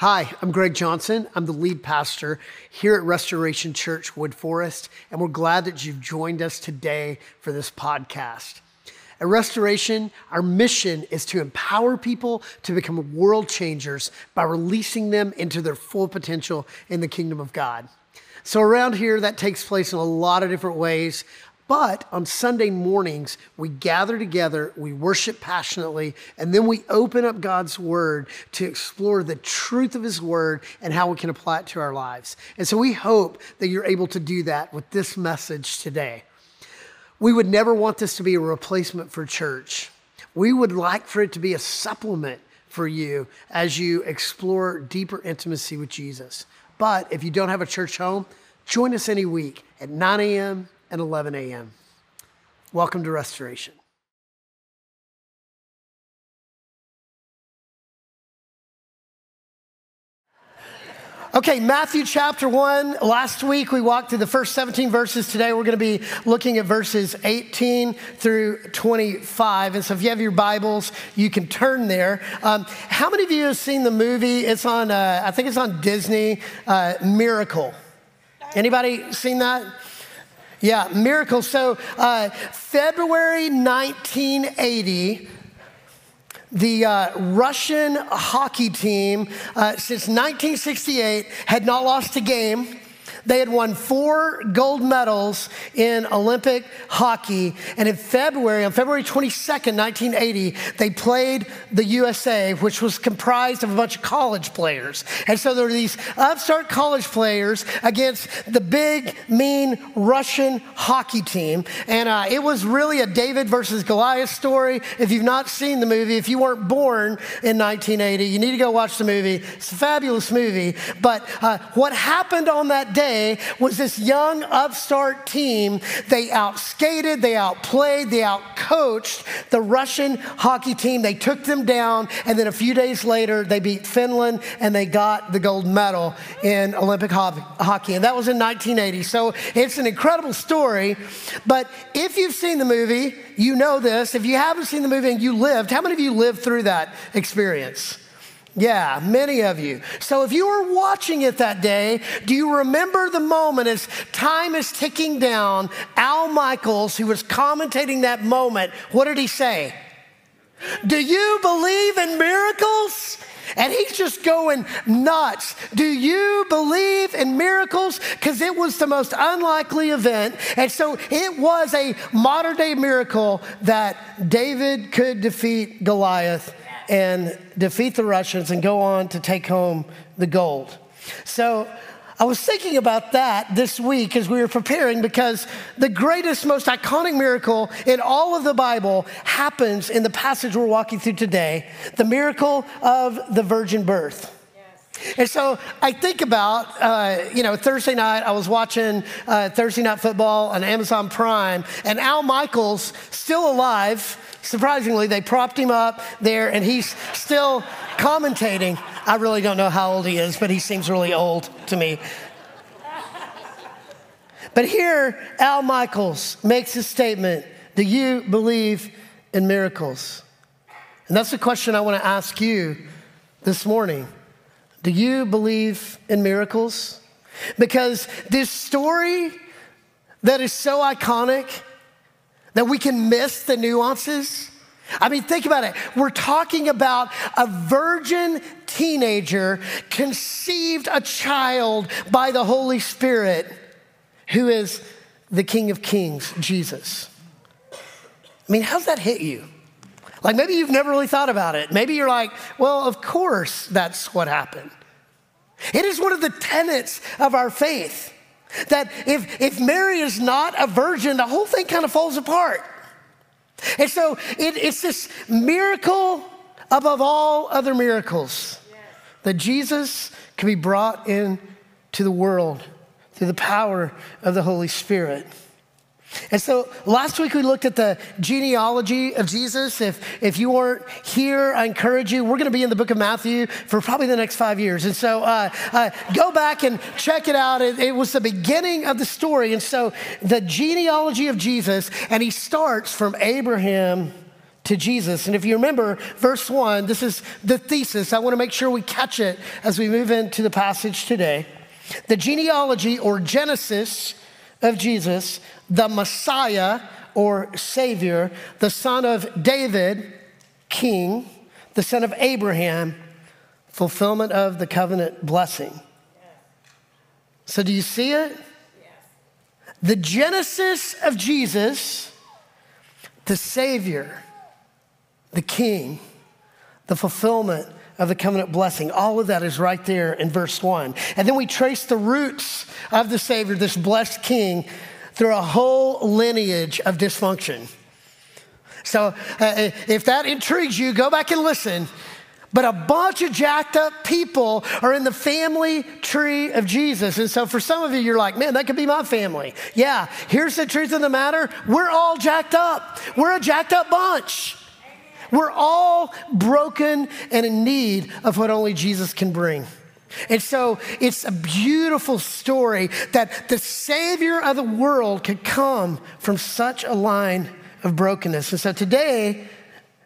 Hi, I'm Greg Johnson. I'm the lead pastor here at Restoration Church Wood Forest, and we're glad that you've joined us today for this podcast. At Restoration, our mission is to empower people to become world changers by releasing them into their full potential in the kingdom of God. So, around here, that takes place in a lot of different ways. But on Sunday mornings, we gather together, we worship passionately, and then we open up God's Word to explore the truth of His Word and how we can apply it to our lives. And so we hope that you're able to do that with this message today. We would never want this to be a replacement for church. We would like for it to be a supplement for you as you explore deeper intimacy with Jesus. But if you don't have a church home, join us any week at 9 a.m and 11 a.m. Welcome to Restoration. Okay, Matthew chapter 1. Last week we walked through the first 17 verses. Today we're going to be looking at verses 18 through 25. And so if you have your Bibles, you can turn there. Um, how many of you have seen the movie? It's on, uh, I think it's on Disney, uh, Miracle. Anybody seen that? Yeah, miracle. So, uh, February 1980, the uh, Russian hockey team, uh, since 1968, had not lost a game. They had won four gold medals in Olympic hockey. And in February, on February 22nd, 1980, they played the USA, which was comprised of a bunch of college players. And so there were these upstart college players against the big, mean Russian hockey team. And uh, it was really a David versus Goliath story. If you've not seen the movie, if you weren't born in 1980, you need to go watch the movie. It's a fabulous movie. But uh, what happened on that day, was this young upstart team. They outskated, they outplayed, they outcoached the Russian hockey team. They took them down, and then a few days later, they beat Finland and they got the gold medal in Olympic hockey. And that was in 1980. So it's an incredible story. But if you've seen the movie, you know this. If you haven't seen the movie and you lived, how many of you lived through that experience? Yeah, many of you. So if you were watching it that day, do you remember the moment as time is ticking down? Al Michaels, who was commentating that moment, what did he say? Do you believe in miracles? And he's just going nuts. Do you believe in miracles? Because it was the most unlikely event. And so it was a modern day miracle that David could defeat Goliath and defeat the Russians and go on to take home the gold. So I was thinking about that this week as we were preparing because the greatest, most iconic miracle in all of the Bible happens in the passage we're walking through today the miracle of the virgin birth. And so I think about, uh, you know, Thursday night, I was watching uh, Thursday Night Football on Amazon Prime, and Al Michaels, still alive, surprisingly, they propped him up there, and he's still commentating. I really don't know how old he is, but he seems really old to me. But here, Al Michaels makes a statement Do you believe in miracles? And that's the question I want to ask you this morning. Do you believe in miracles? Because this story that is so iconic that we can miss the nuances. I mean, think about it. We're talking about a virgin teenager conceived a child by the Holy Spirit who is the King of Kings, Jesus. I mean, how's that hit you? Like maybe you've never really thought about it. Maybe you're like, well, of course that's what happened. It is one of the tenets of our faith that if, if Mary is not a virgin, the whole thing kind of falls apart. And so it, it's this miracle above all other miracles that Jesus can be brought into the world through the power of the Holy Spirit. And so last week we looked at the genealogy of Jesus. If, if you weren't here, I encourage you. We're going to be in the book of Matthew for probably the next five years. And so uh, uh, go back and check it out. It, it was the beginning of the story. And so the genealogy of Jesus, and he starts from Abraham to Jesus. And if you remember verse one, this is the thesis. I want to make sure we catch it as we move into the passage today. The genealogy or Genesis of Jesus, the Messiah or Savior, the son of David, king, the son of Abraham, fulfillment of the covenant blessing. So, do you see it? The Genesis of Jesus, the Savior, the King, the fulfillment of the covenant blessing. All of that is right there in verse one. And then we trace the roots of the Savior, this blessed King, through a whole lineage of dysfunction. So uh, if that intrigues you, go back and listen. But a bunch of jacked up people are in the family tree of Jesus. And so for some of you, you're like, man, that could be my family. Yeah, here's the truth of the matter we're all jacked up, we're a jacked up bunch. We're all broken and in need of what only Jesus can bring. And so it's a beautiful story that the Savior of the world could come from such a line of brokenness. And so today,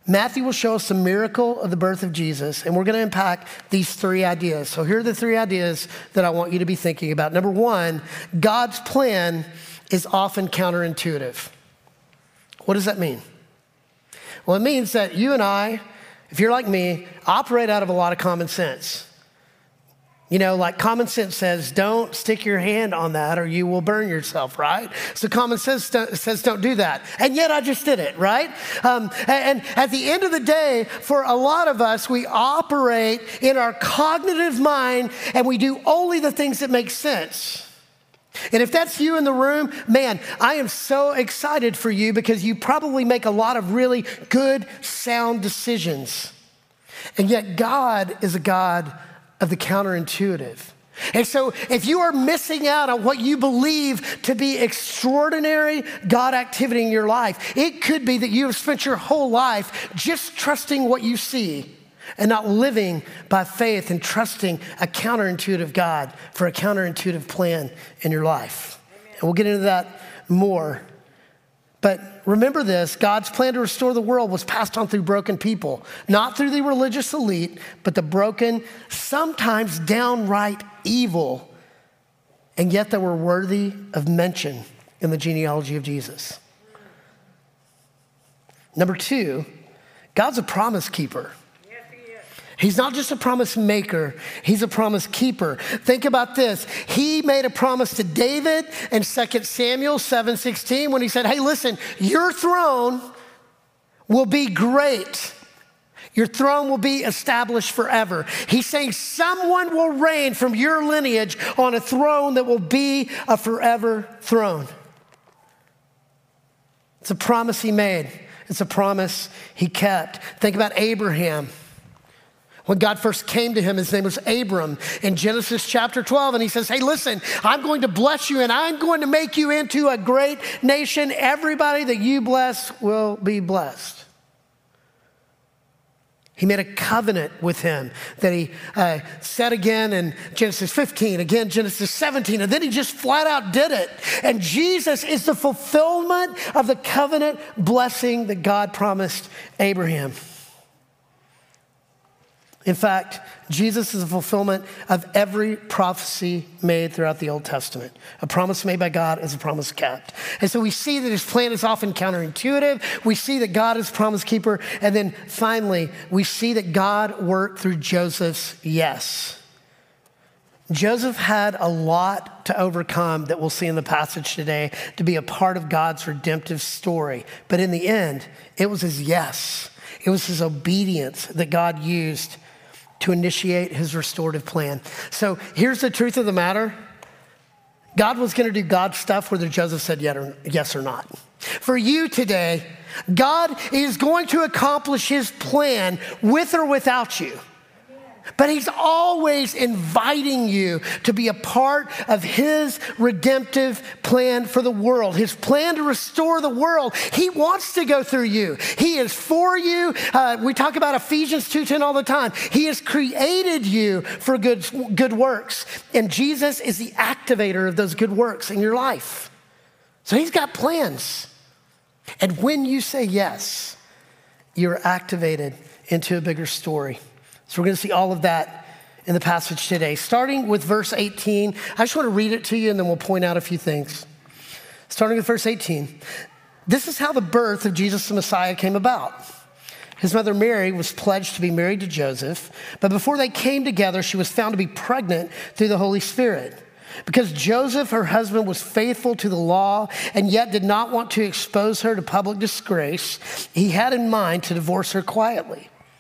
Matthew will show us the miracle of the birth of Jesus, and we're going to unpack these three ideas. So, here are the three ideas that I want you to be thinking about. Number one, God's plan is often counterintuitive. What does that mean? Well, it means that you and I, if you're like me, operate out of a lot of common sense. You know, like common sense says, don't stick your hand on that or you will burn yourself, right? So common sense says, don't do that. And yet I just did it, right? Um, and at the end of the day, for a lot of us, we operate in our cognitive mind and we do only the things that make sense. And if that's you in the room, man, I am so excited for you because you probably make a lot of really good, sound decisions. And yet, God is a God of the counterintuitive. And so, if you are missing out on what you believe to be extraordinary God activity in your life, it could be that you have spent your whole life just trusting what you see and not living by faith and trusting a counterintuitive God for a counterintuitive plan in your life. Amen. And we'll get into that more. But remember this God's plan to restore the world was passed on through broken people, not through the religious elite, but the broken, sometimes downright evil, and yet that were worthy of mention in the genealogy of Jesus. Number two, God's a promise keeper. He's not just a promise maker, he's a promise keeper. Think about this. He made a promise to David in 2 Samuel 7:16 when he said, "Hey, listen, your throne will be great. Your throne will be established forever." He's saying someone will reign from your lineage on a throne that will be a forever throne. It's a promise he made. It's a promise he kept. Think about Abraham. When God first came to him, his name was Abram in Genesis chapter 12. And he says, Hey, listen, I'm going to bless you and I'm going to make you into a great nation. Everybody that you bless will be blessed. He made a covenant with him that he uh, said again in Genesis 15, again Genesis 17, and then he just flat out did it. And Jesus is the fulfillment of the covenant blessing that God promised Abraham. In fact, Jesus is a fulfillment of every prophecy made throughout the Old Testament. A promise made by God is a promise kept. And so we see that his plan is often counterintuitive. We see that God is promise keeper. And then finally, we see that God worked through Joseph's yes. Joseph had a lot to overcome that we'll see in the passage today to be a part of God's redemptive story. But in the end, it was his yes, it was his obedience that God used to initiate his restorative plan. So here's the truth of the matter God was going to do God's stuff whether Joseph said yes or not. For you today, God is going to accomplish his plan with or without you. But he's always inviting you to be a part of his redemptive plan for the world, his plan to restore the world. He wants to go through you. He is for you. Uh, we talk about Ephesians 2.10 all the time. He has created you for good, good works. And Jesus is the activator of those good works in your life. So he's got plans. And when you say yes, you're activated into a bigger story. So we're going to see all of that in the passage today. Starting with verse 18, I just want to read it to you and then we'll point out a few things. Starting with verse 18. This is how the birth of Jesus the Messiah came about. His mother Mary was pledged to be married to Joseph, but before they came together, she was found to be pregnant through the Holy Spirit. Because Joseph, her husband, was faithful to the law and yet did not want to expose her to public disgrace, he had in mind to divorce her quietly.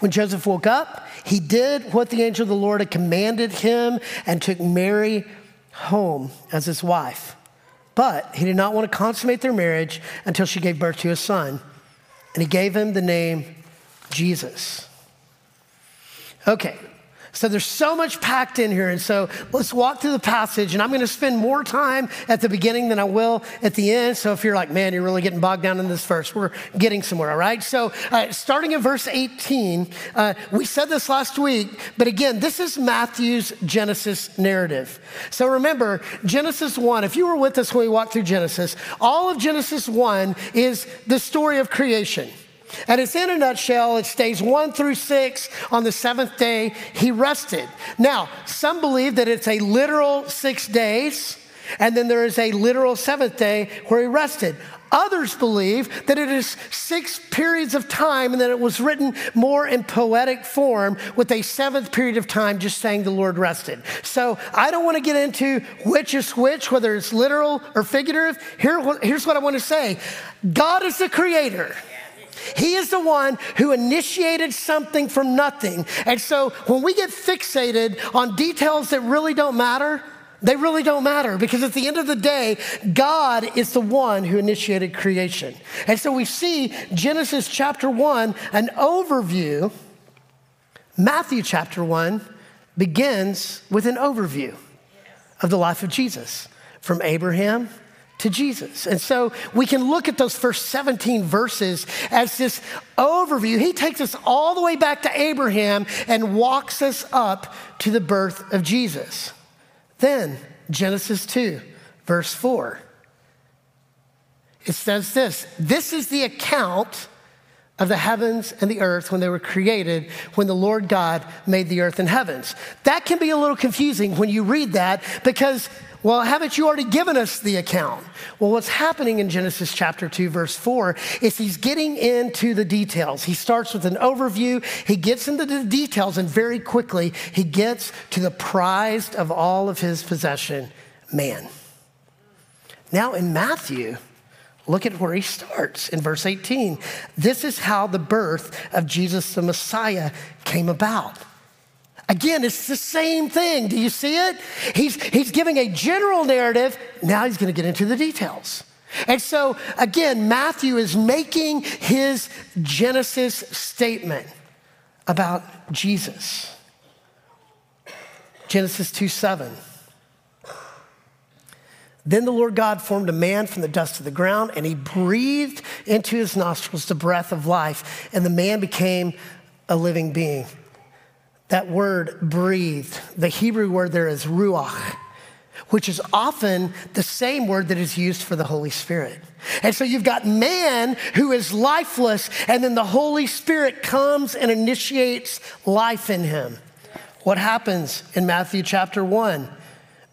When Joseph woke up, he did what the angel of the Lord had commanded him and took Mary home as his wife. But he did not want to consummate their marriage until she gave birth to a son, and he gave him the name Jesus. Okay, so there's so much packed in here. And so let's walk through the passage. And I'm going to spend more time at the beginning than I will at the end. So if you're like, man, you're really getting bogged down in this verse, we're getting somewhere, all right? So uh, starting in verse 18, uh, we said this last week, but again, this is Matthew's Genesis narrative. So remember, Genesis 1, if you were with us when we walked through Genesis, all of Genesis 1 is the story of creation. And it's in a nutshell, it stays one through six. On the seventh day, he rested. Now, some believe that it's a literal six days, and then there is a literal seventh day where he rested. Others believe that it is six periods of time and that it was written more in poetic form with a seventh period of time just saying the Lord rested. So I don't want to get into which is which, whether it's literal or figurative. Here, here's what I want to say God is the creator. He is the one who initiated something from nothing. And so when we get fixated on details that really don't matter, they really don't matter because at the end of the day, God is the one who initiated creation. And so we see Genesis chapter 1, an overview. Matthew chapter 1 begins with an overview of the life of Jesus from Abraham to Jesus. And so we can look at those first 17 verses as this overview. He takes us all the way back to Abraham and walks us up to the birth of Jesus. Then, Genesis 2, verse 4. It says this This is the account of the heavens and the earth when they were created, when the Lord God made the earth and heavens. That can be a little confusing when you read that because well, haven't you already given us the account? Well, what's happening in Genesis chapter 2, verse 4 is he's getting into the details. He starts with an overview, he gets into the details, and very quickly he gets to the prized of all of his possession man. Now, in Matthew, Look at where he starts in verse 18. This is how the birth of Jesus the Messiah came about. Again, it's the same thing. Do you see it? He's, he's giving a general narrative. Now he's going to get into the details. And so, again, Matthew is making his Genesis statement about Jesus. Genesis 2 7. Then the Lord God formed a man from the dust of the ground, and he breathed into his nostrils the breath of life, and the man became a living being. That word breathed, the Hebrew word there is ruach, which is often the same word that is used for the Holy Spirit. And so you've got man who is lifeless, and then the Holy Spirit comes and initiates life in him. What happens in Matthew chapter 1?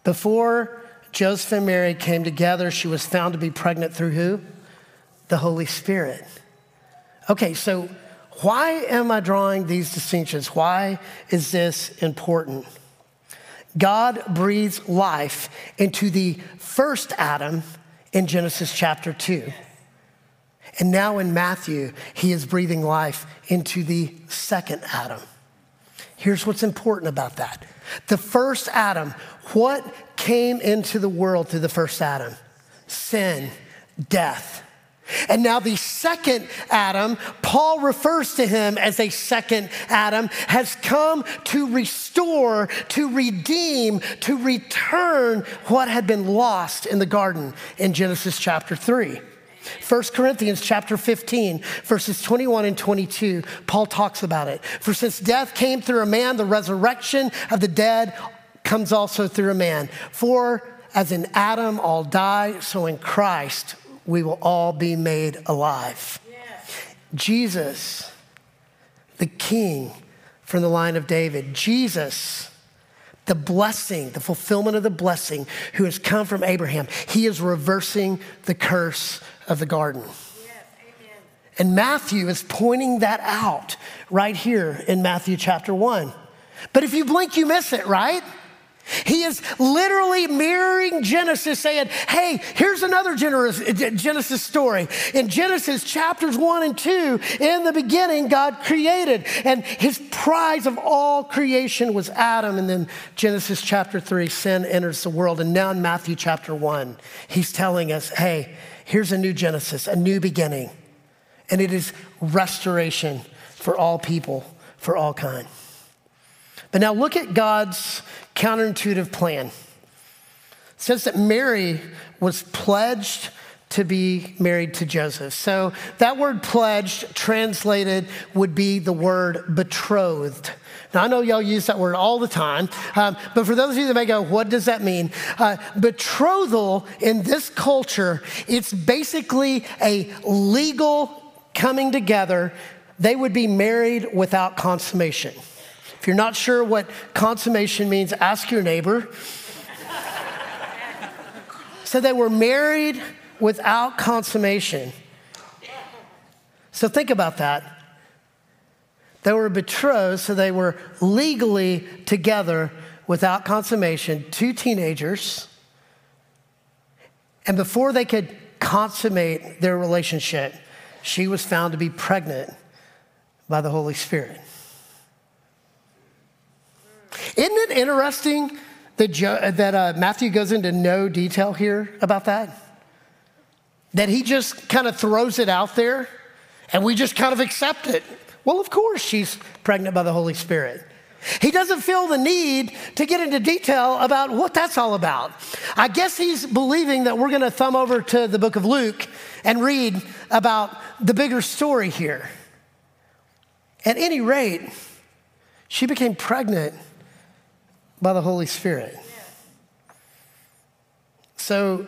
Before Joseph and Mary came together, she was found to be pregnant through who? The Holy Spirit. Okay, so why am I drawing these distinctions? Why is this important? God breathes life into the first Adam in Genesis chapter 2. And now in Matthew, he is breathing life into the second Adam. Here's what's important about that. The first Adam, what came into the world through the first Adam? Sin, death. And now, the second Adam, Paul refers to him as a second Adam, has come to restore, to redeem, to return what had been lost in the garden in Genesis chapter 3. 1 Corinthians chapter 15, verses 21 and 22, Paul talks about it. For since death came through a man, the resurrection of the dead comes also through a man. For as in Adam all die, so in Christ we will all be made alive. Yes. Jesus, the King from the line of David, Jesus, the blessing, the fulfillment of the blessing, who has come from Abraham, he is reversing the curse of the garden. and Matthew is pointing that out right here in Matthew chapter 1. But if you blink, you miss it, right? He is literally mirroring Genesis, saying, Hey, here's another Genesis story. In Genesis chapters one and two, in the beginning, God created, and his prize of all creation was Adam. And then Genesis chapter three, sin enters the world. And now in Matthew chapter one, he's telling us, Hey, here's a new Genesis, a new beginning. And it is restoration for all people, for all kind. But now look at God's counterintuitive plan. It says that Mary was pledged to be married to Joseph. So that word pledged translated would be the word betrothed. Now, I know y'all use that word all the time, um, but for those of you that may go, what does that mean? Uh, betrothal in this culture, it's basically a legal coming together. They would be married without consummation. If you're not sure what consummation means, ask your neighbor. so they were married without consummation. So think about that. They were betrothed, so they were legally together without consummation, two teenagers. And before they could consummate their relationship, she was found to be pregnant by the Holy Spirit. Isn't it interesting that, jo- that uh, Matthew goes into no detail here about that? That he just kind of throws it out there and we just kind of accept it. Well, of course, she's pregnant by the Holy Spirit. He doesn't feel the need to get into detail about what that's all about. I guess he's believing that we're going to thumb over to the book of Luke and read about the bigger story here. At any rate, she became pregnant by the Holy Spirit. So,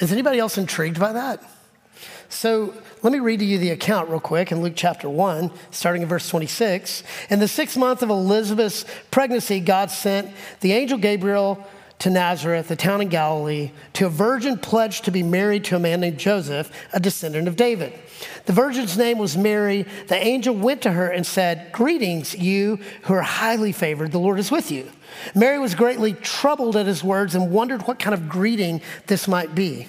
is anybody else intrigued by that? So, let me read to you the account real quick in Luke chapter 1, starting in verse 26. In the sixth month of Elizabeth's pregnancy, God sent the angel Gabriel to Nazareth, a town in Galilee, to a virgin pledged to be married to a man named Joseph, a descendant of David. The virgin's name was Mary. The angel went to her and said, Greetings, you who are highly favored, the Lord is with you. Mary was greatly troubled at his words and wondered what kind of greeting this might be.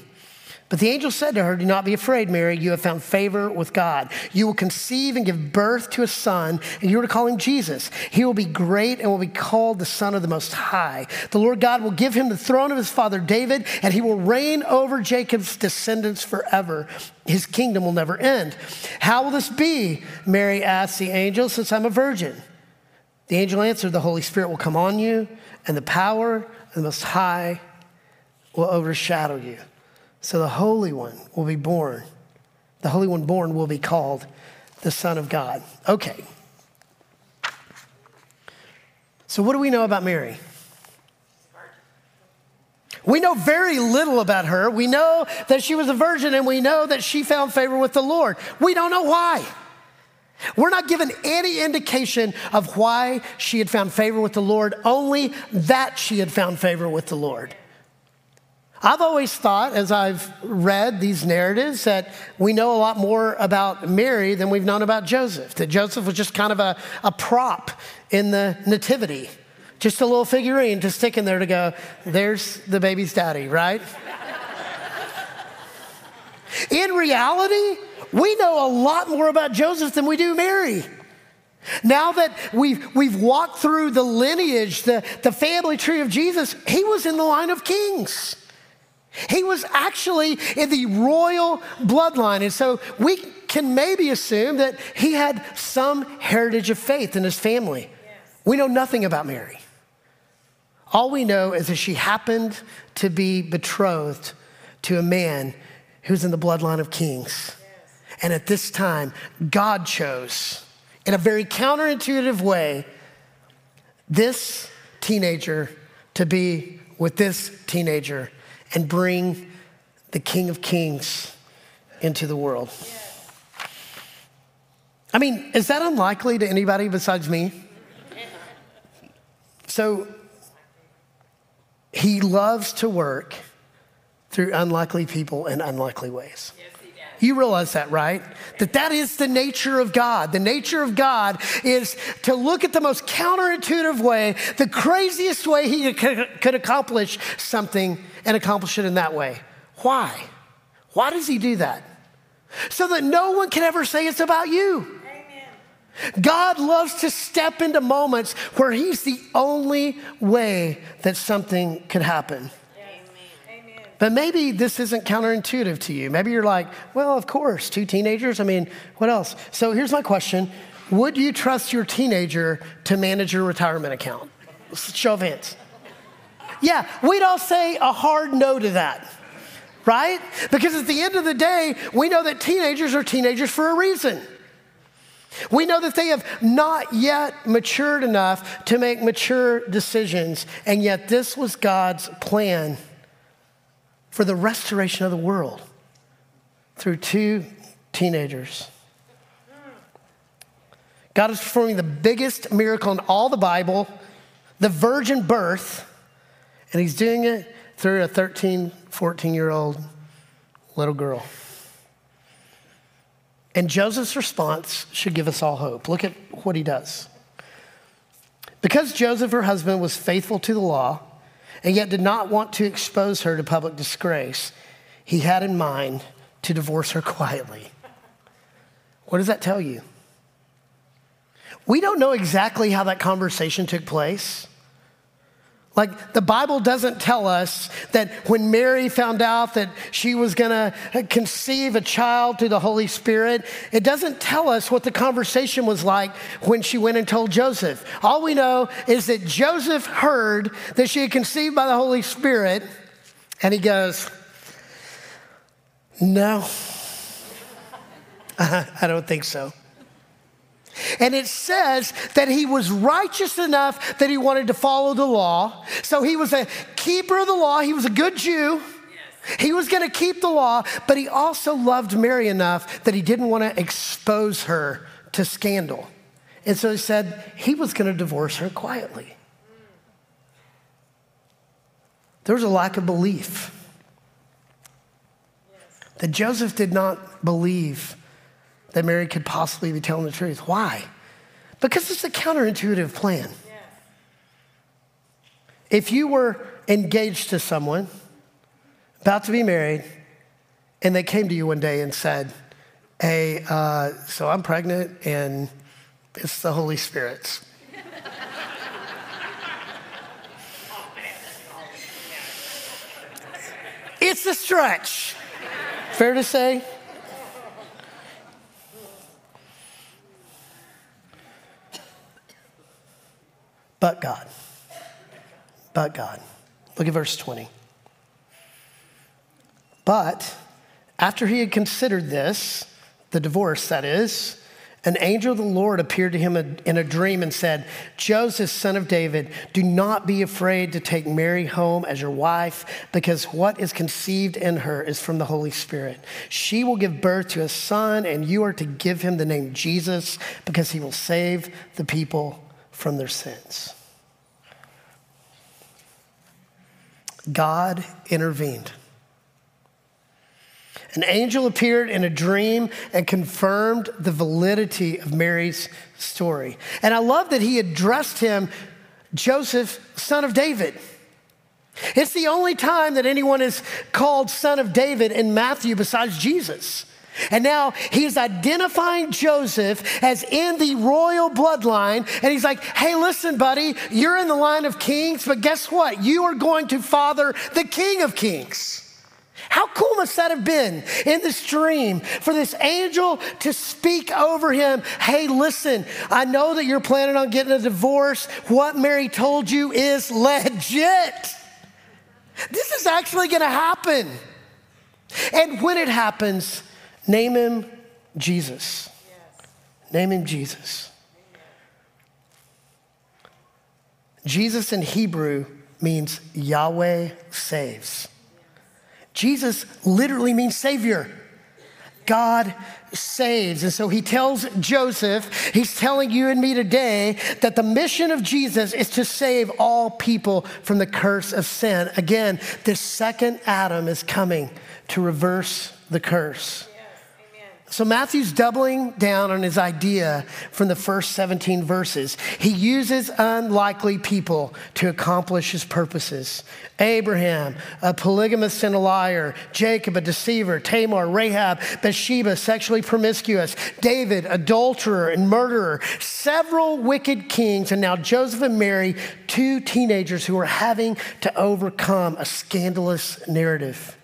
But the angel said to her, Do not be afraid, Mary. You have found favor with God. You will conceive and give birth to a son, and you are to call him Jesus. He will be great and will be called the Son of the Most High. The Lord God will give him the throne of his father David, and he will reign over Jacob's descendants forever. His kingdom will never end. How will this be? Mary asked the angel, since I'm a virgin. The angel answered, The Holy Spirit will come on you, and the power of the Most High will overshadow you. So the Holy One will be born. The Holy One born will be called the Son of God. Okay. So, what do we know about Mary? We know very little about her. We know that she was a virgin and we know that she found favor with the Lord. We don't know why. We're not given any indication of why she had found favor with the Lord, only that she had found favor with the Lord. I've always thought, as I've read these narratives, that we know a lot more about Mary than we've known about Joseph, that Joseph was just kind of a, a prop in the nativity, just a little figurine to stick in there to go, there's the baby's daddy, right? in reality, we know a lot more about Joseph than we do Mary. Now that we've, we've walked through the lineage, the, the family tree of Jesus, he was in the line of kings. He was actually in the royal bloodline. And so we can maybe assume that he had some heritage of faith in his family. Yes. We know nothing about Mary. All we know is that she happened to be betrothed to a man who's in the bloodline of kings. Yes. And at this time, God chose, in a very counterintuitive way, this teenager to be with this teenager and bring the King of Kings into the world. I mean, is that unlikely to anybody besides me? So, he loves to work through unlikely people in unlikely ways. You realize that, right? That that is the nature of God. The nature of God is to look at the most counterintuitive way, the craziest way he could accomplish something and accomplish it in that way. Why? Why does he do that? So that no one can ever say it's about you. Amen. God loves to step into moments where he's the only way that something could happen. But maybe this isn't counterintuitive to you. Maybe you're like, well, of course, two teenagers. I mean, what else? So here's my question Would you trust your teenager to manage your retirement account? Show of hands. Yeah, we'd all say a hard no to that, right? Because at the end of the day, we know that teenagers are teenagers for a reason. We know that they have not yet matured enough to make mature decisions, and yet this was God's plan for the restoration of the world through two teenagers. God is performing the biggest miracle in all the Bible, the virgin birth, and He's doing it through a 13, 14 year old little girl. And Joseph's response should give us all hope. Look at what he does. Because Joseph, her husband, was faithful to the law, and yet did not want to expose her to public disgrace, he had in mind to divorce her quietly. What does that tell you? We don't know exactly how that conversation took place. Like the Bible doesn't tell us that when Mary found out that she was going to conceive a child through the Holy Spirit, it doesn't tell us what the conversation was like when she went and told Joseph. All we know is that Joseph heard that she had conceived by the Holy Spirit, and he goes, No, I don't think so. And it says that he was righteous enough that he wanted to follow the law. So he was a keeper of the law, he was a good Jew. He was going to keep the law, but he also loved Mary enough that he didn't want to expose her to scandal. And so he said he was going to divorce her quietly. There was a lack of belief. That Joseph did not believe that Mary could possibly be telling the truth. Why? Because it's a counterintuitive plan. If you were engaged to someone, about to be married, and they came to you one day and said, Hey, uh, so I'm pregnant and it's the Holy Spirit's. it's a stretch. Fair to say? But God. But God. Look at verse 20. But after he had considered this, the divorce that is, an angel of the Lord appeared to him in a dream and said, Joseph, son of David, do not be afraid to take Mary home as your wife, because what is conceived in her is from the Holy Spirit. She will give birth to a son, and you are to give him the name Jesus, because he will save the people from their sins. God intervened. An angel appeared in a dream and confirmed the validity of Mary's story. And I love that he addressed him, Joseph, son of David. It's the only time that anyone is called son of David in Matthew besides Jesus. And now he's identifying Joseph as in the royal bloodline. And he's like, hey, listen, buddy, you're in the line of kings, but guess what? You are going to father the king of kings. How cool must that have been in this dream for this angel to speak over him? Hey, listen, I know that you're planning on getting a divorce. What Mary told you is legit. This is actually going to happen. And when it happens, name him Jesus. Yes. Name him Jesus. Jesus in Hebrew means Yahweh saves. Jesus literally means Savior. God saves. And so he tells Joseph, he's telling you and me today that the mission of Jesus is to save all people from the curse of sin. Again, this second Adam is coming to reverse the curse. So Matthew's doubling down on his idea from the first 17 verses. He uses unlikely people to accomplish his purposes. Abraham, a polygamist and a liar. Jacob, a deceiver. Tamar, Rahab, Bathsheba, sexually promiscuous. David, adulterer and murderer. Several wicked kings, and now Joseph and Mary, two teenagers who are having to overcome a scandalous narrative.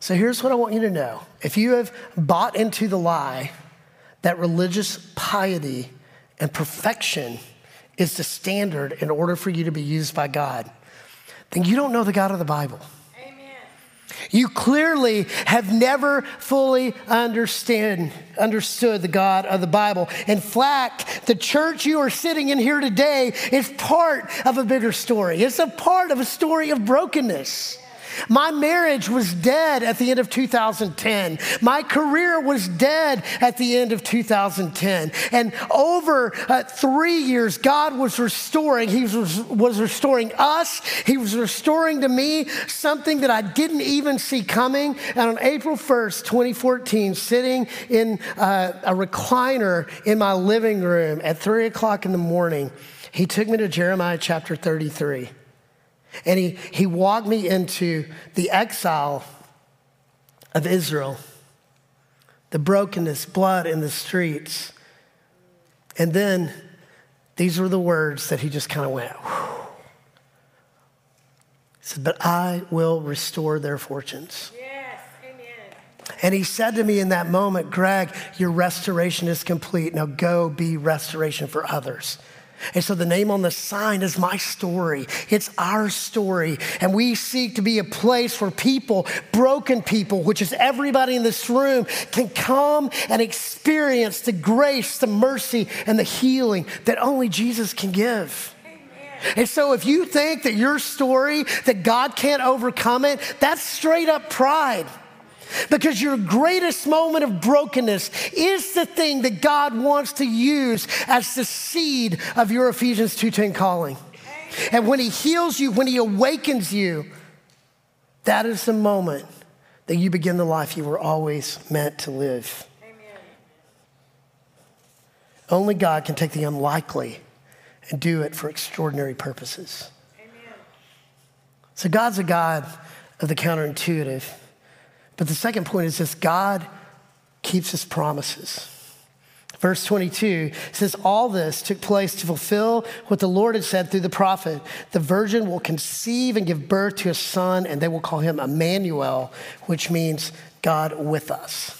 So here's what I want you to know. If you have bought into the lie that religious piety and perfection is the standard in order for you to be used by God, then you don't know the God of the Bible. Amen. You clearly have never fully understand, understood the God of the Bible. In fact, the church you are sitting in here today is part of a bigger story. It's a part of a story of brokenness. My marriage was dead at the end of 2010. My career was dead at the end of 2010. And over uh, three years, God was restoring. He was, was restoring us. He was restoring to me something that I didn't even see coming. And on April 1st, 2014, sitting in uh, a recliner in my living room at three o'clock in the morning, he took me to Jeremiah chapter 33. And he, he walked me into the exile of Israel, the brokenness, blood in the streets. And then these were the words that he just kind of went, Whew. He said, But I will restore their fortunes. Yes, amen. And he said to me in that moment, Greg, your restoration is complete. Now go be restoration for others. And so the name on the sign is my story. It's our story. And we seek to be a place where people, broken people, which is everybody in this room, can come and experience the grace, the mercy, and the healing that only Jesus can give. And so if you think that your story, that God can't overcome it, that's straight up pride. Because your greatest moment of brokenness is the thing that God wants to use as the seed of your Ephesians 2:10 calling. And when he heals you, when he awakens you, that is the moment that you begin the life you were always meant to live. Amen. Only God can take the unlikely and do it for extraordinary purposes. Amen. So God's a God of the counterintuitive. But the second point is this God keeps his promises. Verse 22 says, All this took place to fulfill what the Lord had said through the prophet. The virgin will conceive and give birth to a son, and they will call him Emmanuel, which means God with us.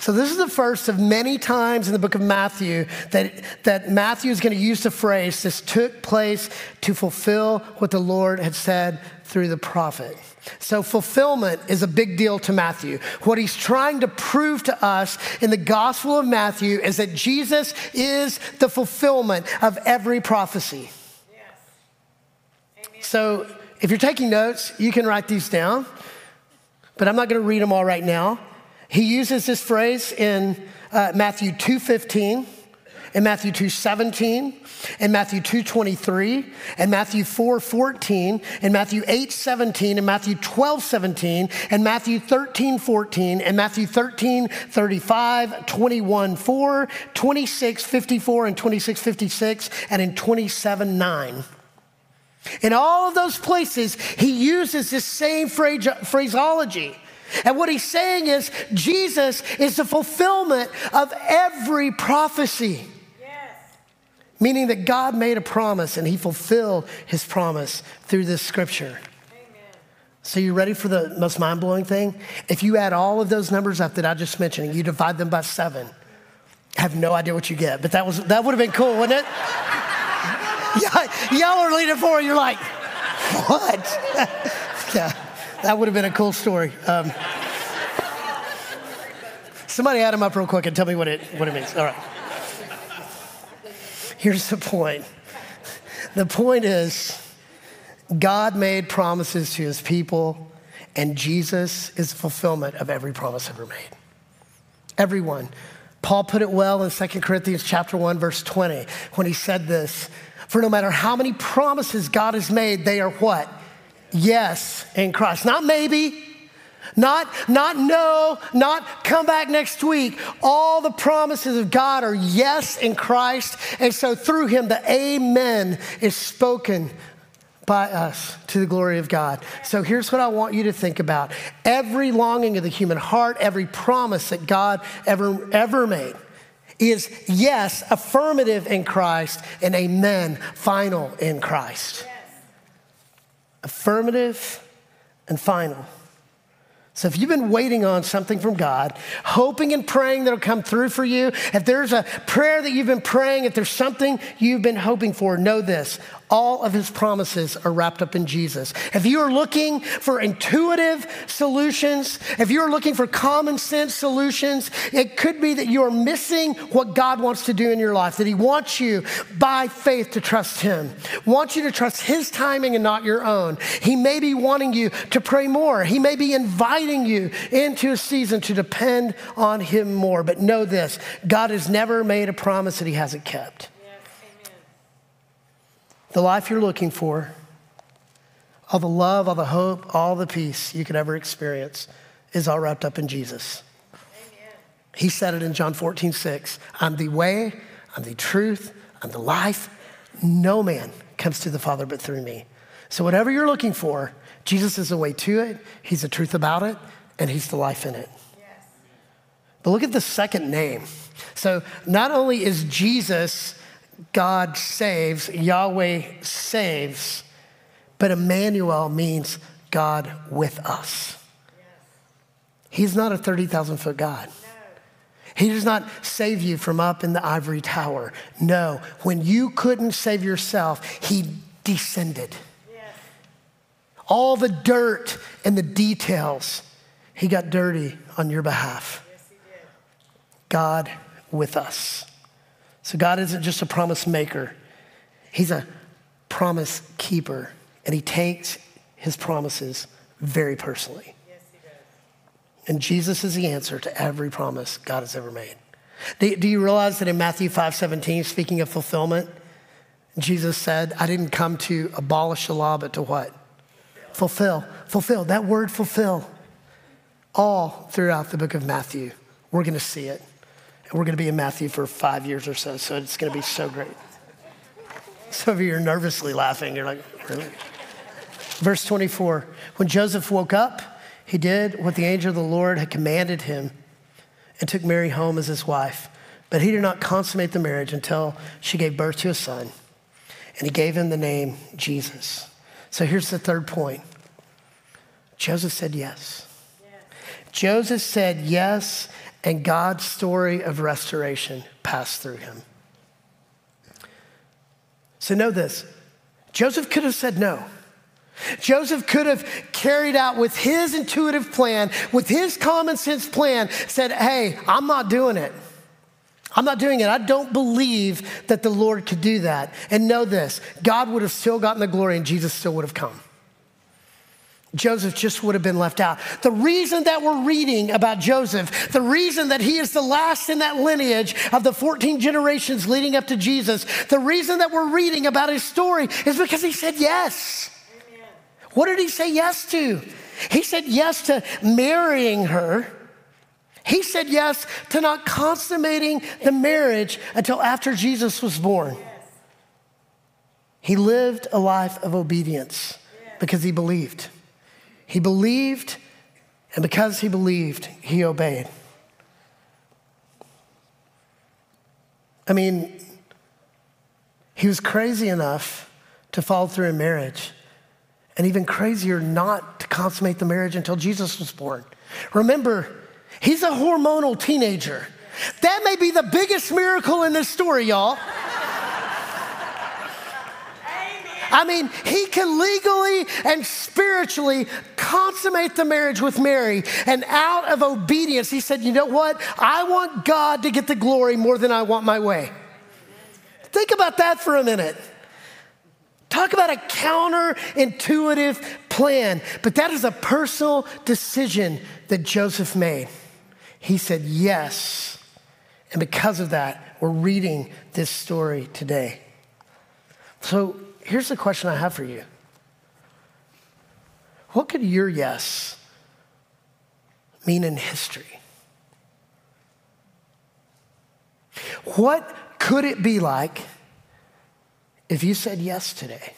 So, this is the first of many times in the book of Matthew that, that Matthew is going to use the phrase, This took place to fulfill what the Lord had said through the prophet. So, fulfillment is a big deal to Matthew. What he's trying to prove to us in the Gospel of Matthew is that Jesus is the fulfillment of every prophecy. Yes. So, if you're taking notes, you can write these down, but I'm not going to read them all right now. He uses this phrase in uh, Matthew 2:15, in Matthew 2:17, in Matthew 2:23, in Matthew 4:14, in Matthew 8:17, in Matthew 12:17, in Matthew 13:14, in Matthew 13:35, 21:4, 26:54, and 26:56, and in 27:9. In all of those places, he uses this same phraseology. And what he's saying is Jesus is the fulfillment of every prophecy. Meaning that God made a promise and he fulfilled his promise through this scripture. Amen. So, you ready for the most mind blowing thing? If you add all of those numbers up that I just mentioned and you divide them by seven, I have no idea what you get, but that, was, that would have been cool, wouldn't it? Y'all are leaning forward, you're like, what? yeah, that would have been a cool story. Um, somebody add them up real quick and tell me what it, what it means. All right. Here's the point the point is, God made promises to his people, and Jesus is the fulfillment of every promise ever made. Everyone. Paul put it well in 2 Corinthians chapter 1 verse 20 when he said this, for no matter how many promises God has made, they are what? Yes in Christ. Not maybe, not, not no, not come back next week. All the promises of God are yes in Christ. And so through him, the amen is spoken by us to the glory of God. So here's what I want you to think about. Every longing of the human heart, every promise that God ever, ever made is yes, affirmative in Christ, and amen, final in Christ. Yes. Affirmative and final. So if you've been waiting on something from God, hoping and praying that'll come through for you, if there's a prayer that you've been praying, if there's something you've been hoping for, know this all of his promises are wrapped up in Jesus. If you are looking for intuitive solutions, if you're looking for common sense solutions, it could be that you're missing what God wants to do in your life, that he wants you by faith to trust him, wants you to trust his timing and not your own. He may be wanting you to pray more. He may be inviting you into a season to depend on him more. But know this, God has never made a promise that he hasn't kept the life you're looking for, all the love, all the hope, all the peace you could ever experience is all wrapped up in Jesus. Amen. He said it in John 14, 6. I'm the way, I'm the truth, I'm the life. No man comes to the Father but through me. So, whatever you're looking for, Jesus is the way to it, He's the truth about it, and He's the life in it. Yes. But look at the second name. So, not only is Jesus God saves, Yahweh saves, but Emmanuel means God with us. He's not a 30,000 foot God. He does not save you from up in the ivory tower. No, when you couldn't save yourself, He descended. All the dirt and the details, He got dirty on your behalf. God with us. So God isn't just a promise maker, He's a promise keeper, and He takes His promises very personally. And Jesus is the answer to every promise God has ever made. Do, do you realize that in Matthew 5 17, speaking of fulfillment, Jesus said, I didn't come to abolish the law, but to what? Fulfill. Fulfill. That word fulfill. All throughout the book of Matthew. We're going to see it. And we're going to be in Matthew for five years or so, so it's going to be so great. Some of you are nervously laughing. You're like, really? Verse 24 When Joseph woke up, he did what the angel of the Lord had commanded him and took Mary home as his wife. But he did not consummate the marriage until she gave birth to a son, and he gave him the name Jesus. So here's the third point Joseph said yes. yes. Joseph said yes and God's story of restoration passed through him. So, know this Joseph could have said no. Joseph could have carried out with his intuitive plan, with his common sense plan, said, Hey, I'm not doing it. I'm not doing it. I don't believe that the Lord could do that. And know this God would have still gotten the glory and Jesus still would have come. Joseph just would have been left out. The reason that we're reading about Joseph, the reason that he is the last in that lineage of the 14 generations leading up to Jesus, the reason that we're reading about his story is because he said yes. Amen. What did he say yes to? He said yes to marrying her. He said yes to not consummating the marriage until after Jesus was born. Yes. He lived a life of obedience because he believed. He believed, and because he believed, he obeyed. I mean, he was crazy enough to fall through in marriage. and even crazier, not to consummate the marriage until Jesus was born. Remember, he's a hormonal teenager. That may be the biggest miracle in this story, y'all. I mean, he can legally and spiritually consummate the marriage with Mary. And out of obedience, he said, You know what? I want God to get the glory more than I want my way. Think about that for a minute. Talk about a counterintuitive plan, but that is a personal decision that Joseph made. He said yes. And because of that, we're reading this story today. So here's the question I have for you What could your yes mean in history? What could it be like if you said yes today?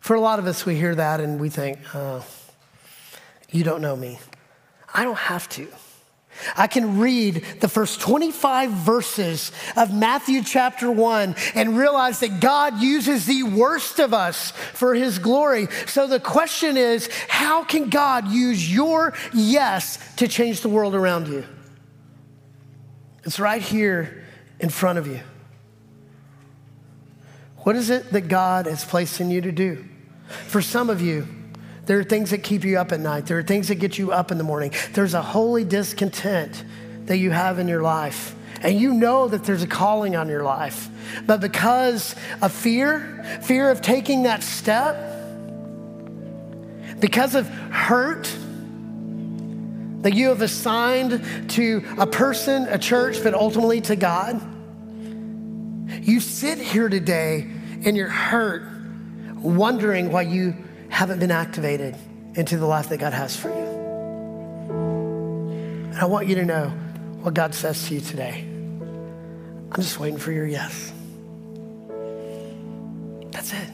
For a lot of us, we hear that and we think, oh, you don't know me. I don't have to. I can read the first 25 verses of Matthew chapter 1 and realize that God uses the worst of us for his glory. So the question is how can God use your yes to change the world around you? It's right here in front of you. What is it that God has placed in you to do? For some of you, there are things that keep you up at night. There are things that get you up in the morning. There's a holy discontent that you have in your life. And you know that there's a calling on your life. But because of fear, fear of taking that step, because of hurt that you have assigned to a person, a church, but ultimately to God, you sit here today and you're hurt, wondering why you haven't been activated into the life that God has for you. And I want you to know what God says to you today. I'm just waiting for your yes. That's it.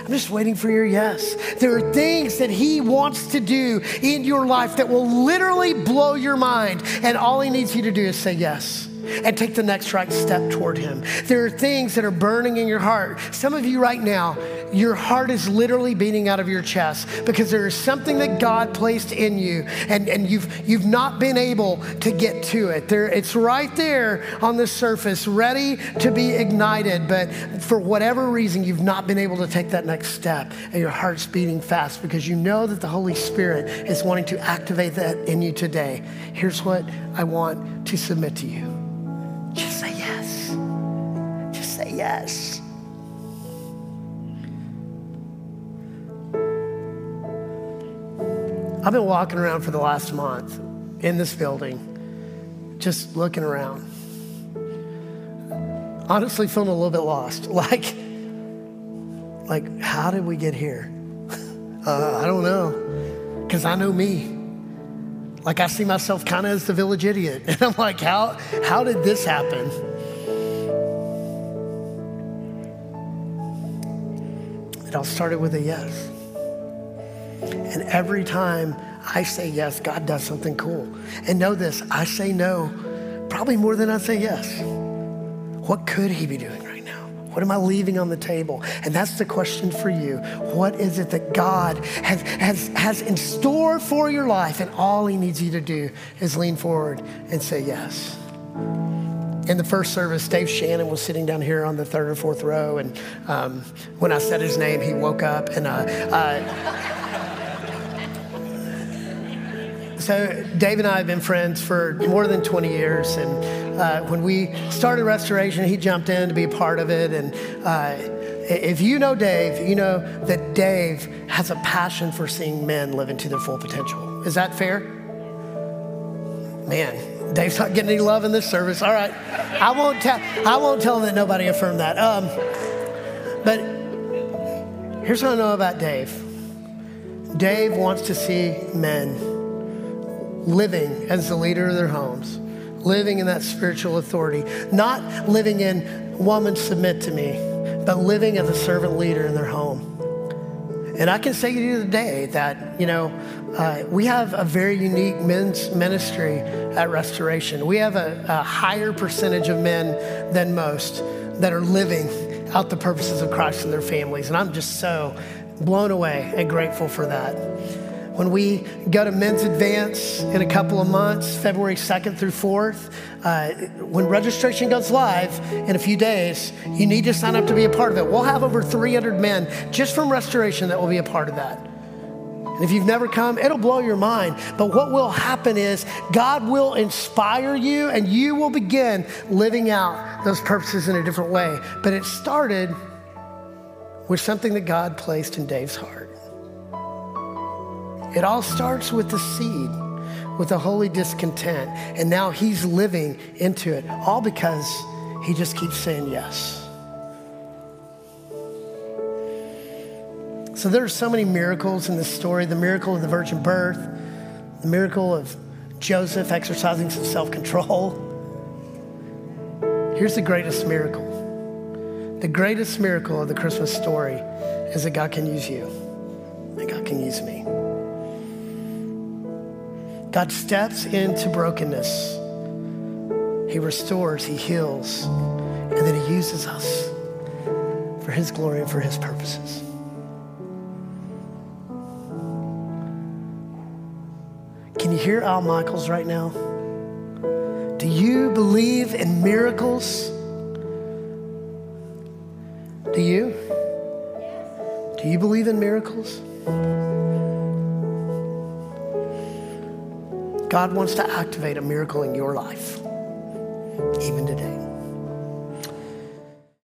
I'm just waiting for your yes. There are things that He wants to do in your life that will literally blow your mind, and all He needs you to do is say yes and take the next right step toward Him. There are things that are burning in your heart. Some of you right now, your heart is literally beating out of your chest because there is something that God placed in you and, and you've, you've not been able to get to it. There, it's right there on the surface, ready to be ignited, but for whatever reason, you've not been able to take that next step and your heart's beating fast because you know that the Holy Spirit is wanting to activate that in you today. Here's what I want to submit to you. Yes. I've been walking around for the last month in this building, just looking around. Honestly, feeling a little bit lost. Like, like, how did we get here? Uh, I don't know, because I know me. Like I see myself kind of as the village idiot. And I'm like, how, how did this happen? It all started with a yes. And every time I say yes, God does something cool. And know this, I say no probably more than I say yes. What could he be doing right now? what am I leaving on the table? And that's the question for you. What is it that God has, has, has in store for your life? And all He needs you to do is lean forward and say yes. In the first service, Dave Shannon was sitting down here on the third or fourth row. And um, when I said his name, he woke up and uh, uh, so Dave and I have been friends for more than 20 years, and uh, when we started Restoration, he jumped in to be a part of it. And uh, if you know Dave, you know that Dave has a passion for seeing men live into their full potential. Is that fair? Man, Dave's not getting any love in this service. All right, I won't tell. I won't tell him that nobody affirmed that. Um, but here's what I know about Dave. Dave wants to see men living as the leader of their homes, living in that spiritual authority, not living in woman submit to me, but living as a servant leader in their home. And I can say to you today that, you know, uh, we have a very unique men's ministry at Restoration. We have a, a higher percentage of men than most that are living out the purposes of Christ in their families. And I'm just so blown away and grateful for that. When we go to Men's Advance in a couple of months, February 2nd through 4th, uh, when registration goes live in a few days, you need to sign up to be a part of it. We'll have over 300 men just from Restoration that will be a part of that. And if you've never come, it'll blow your mind. But what will happen is God will inspire you and you will begin living out those purposes in a different way. But it started with something that God placed in Dave's heart. It all starts with the seed, with a holy discontent. And now he's living into it, all because he just keeps saying yes. So there are so many miracles in this story the miracle of the virgin birth, the miracle of Joseph exercising some self control. Here's the greatest miracle the greatest miracle of the Christmas story is that God can use you, and God can use me. God steps into brokenness. He restores, He heals, and then He uses us for His glory and for His purposes. Can you hear Al Michaels right now? Do you believe in miracles? Do you? Do you believe in miracles? God wants to activate a miracle in your life, even today.